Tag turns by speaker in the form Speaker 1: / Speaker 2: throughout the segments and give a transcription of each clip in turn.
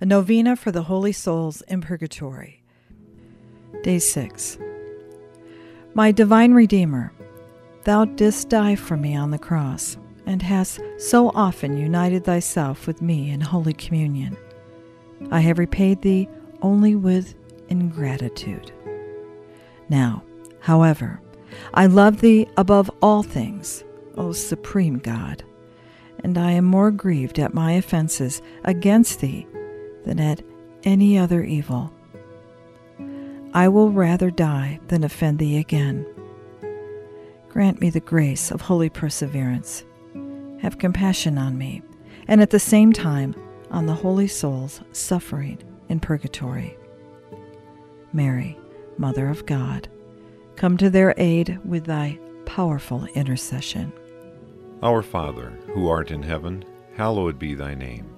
Speaker 1: A novena for the holy souls in purgatory. Day 6. My divine Redeemer, thou didst die for me on the cross, and hast so often united thyself with me in Holy Communion. I have repaid thee only with ingratitude. Now, however, I love thee above all things, O Supreme God, and I am more grieved at my offenses against thee than at any other evil. I will rather die than offend thee again. Grant me the grace of holy perseverance. Have compassion on me, and at the same time on the holy souls suffering in purgatory. Mary, Mother of God, come to their aid with thy powerful intercession.
Speaker 2: Our Father, who art in heaven, hallowed be thy name.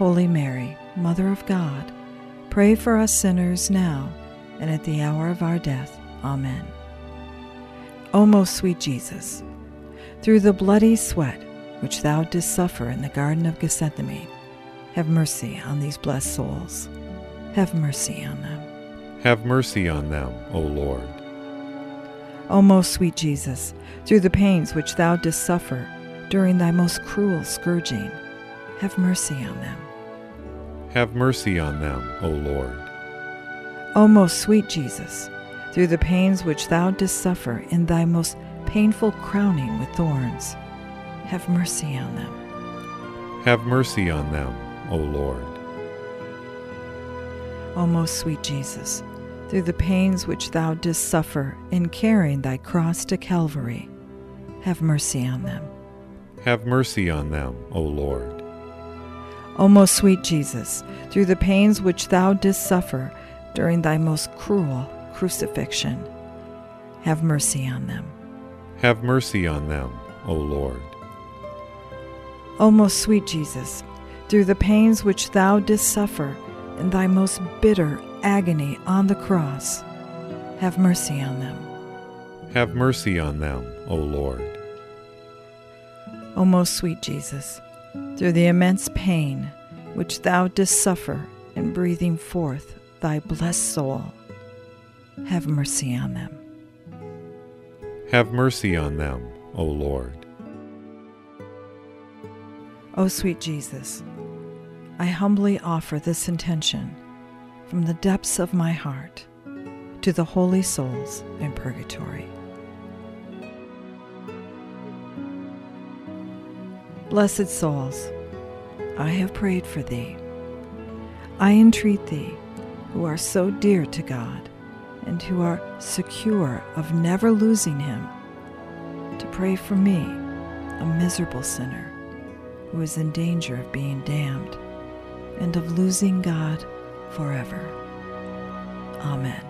Speaker 1: Holy Mary, Mother of God, pray for us sinners now and at the hour of our death. Amen. O most sweet Jesus, through the bloody sweat which thou didst suffer in the Garden of Gethsemane, have mercy on these blessed souls. Have mercy on them.
Speaker 2: Have mercy on them, O Lord.
Speaker 1: O most sweet Jesus, through the pains which thou didst suffer during thy most cruel scourging, have mercy on them.
Speaker 2: Have mercy on them, O Lord.
Speaker 1: O most sweet Jesus, through the pains which thou didst suffer in thy most painful crowning with thorns, have mercy on them.
Speaker 2: Have mercy on them, O Lord.
Speaker 1: O most sweet Jesus, through the pains which thou didst suffer in carrying thy cross to Calvary, have mercy on them.
Speaker 2: Have mercy on them, O Lord.
Speaker 1: O most sweet Jesus, through the pains which thou didst suffer during thy most cruel crucifixion, have mercy on them.
Speaker 2: Have mercy on them, O Lord.
Speaker 1: O most sweet Jesus, through the pains which thou didst suffer in thy most bitter agony on the cross, have mercy on them.
Speaker 2: Have mercy on them, O Lord.
Speaker 1: O most sweet Jesus, through the immense pain which thou didst suffer in breathing forth thy blessed soul, have mercy on them.
Speaker 2: Have mercy on them, O Lord.
Speaker 1: O sweet Jesus, I humbly offer this intention from the depths of my heart to the holy souls in purgatory. Blessed souls, I have prayed for thee. I entreat thee, who are so dear to God and who are secure of never losing him, to pray for me, a miserable sinner who is in danger of being damned and of losing God forever. Amen.